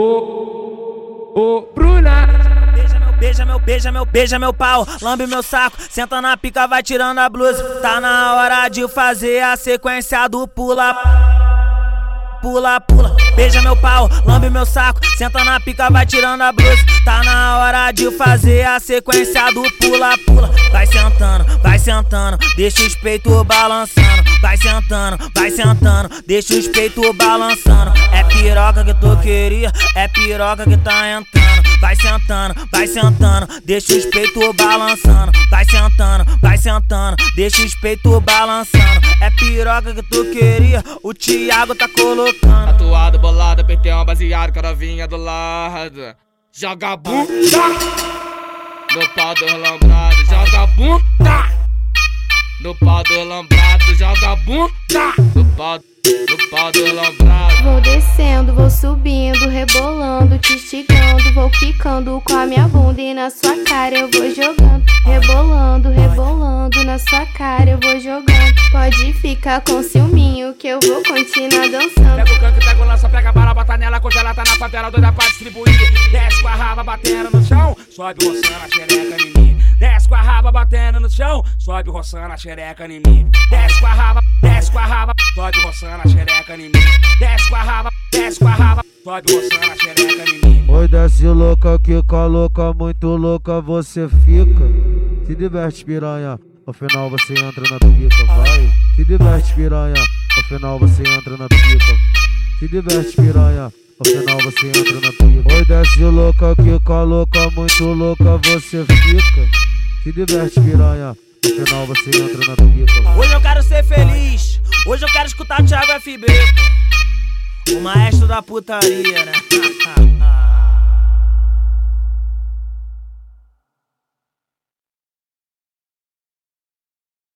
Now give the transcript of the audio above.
Ô, ô, Bruna. Beija meu, beija meu, beija meu, beija meu pau, lambe meu saco, senta na pica, vai tirando a blusa. Tá na hora de fazer a sequência do pula. Pula, pula, beija meu pau, lambe meu saco, senta na pica, vai tirando a blusa. Tá na hora de fazer a sequência do pula, pula. Vai sentando, vai sentando, deixa os peitos balançando. Vai sentando, vai sentando, deixa os peitos balançando. Piroca que tu queria, é piroca que tá entrando. Vai sentando, vai sentando, deixa os peitos balançando. Vai sentando, vai sentando, deixa os peitos balançando. É piroca que tu queria, o Thiago tá colocando. Atuado, bolado, PT um baseado, cara vinha do lado. Joga bunda no pau do lambrado, joga bunda no pau do lambrado, joga bunda no pau no pau do lambrado. Rebolando, te esticando, vou quicando com a minha bunda e na sua cara eu vou jogando, rebolando, rebolando na sua cara eu vou jogando. Pode ficar com ciúminho que eu vou continuar dançando. Pega o canto, pega o lança, pega a bala, bota nela, congela, tá na favela, doida pra distribuir. Desce com a raba batendo no chão, sobe roçando a xereca em mim. Desce com a raba batendo no chão, sobe roçando a xereca em mim. Desce com a raba, desce com a raba, sobe roçando a xereca em mim. Desce com a raba, desce com a raba, sobe a xereca. Oi, desce louca, quica louca, muito louca, você fica. Se diverte, piranha, no final você entra na pica, vai. Se diverte, piranha, no final você entra na pica. Se diverte, piranha, no final você entra na pica. Oi, desce louca, quica louca, muito louca, você fica. Se diverte, piranha, no final você entra na pica. Hoje eu quero ser feliz, hoje eu quero escutar Thiago FB. O maestro da putaria, né?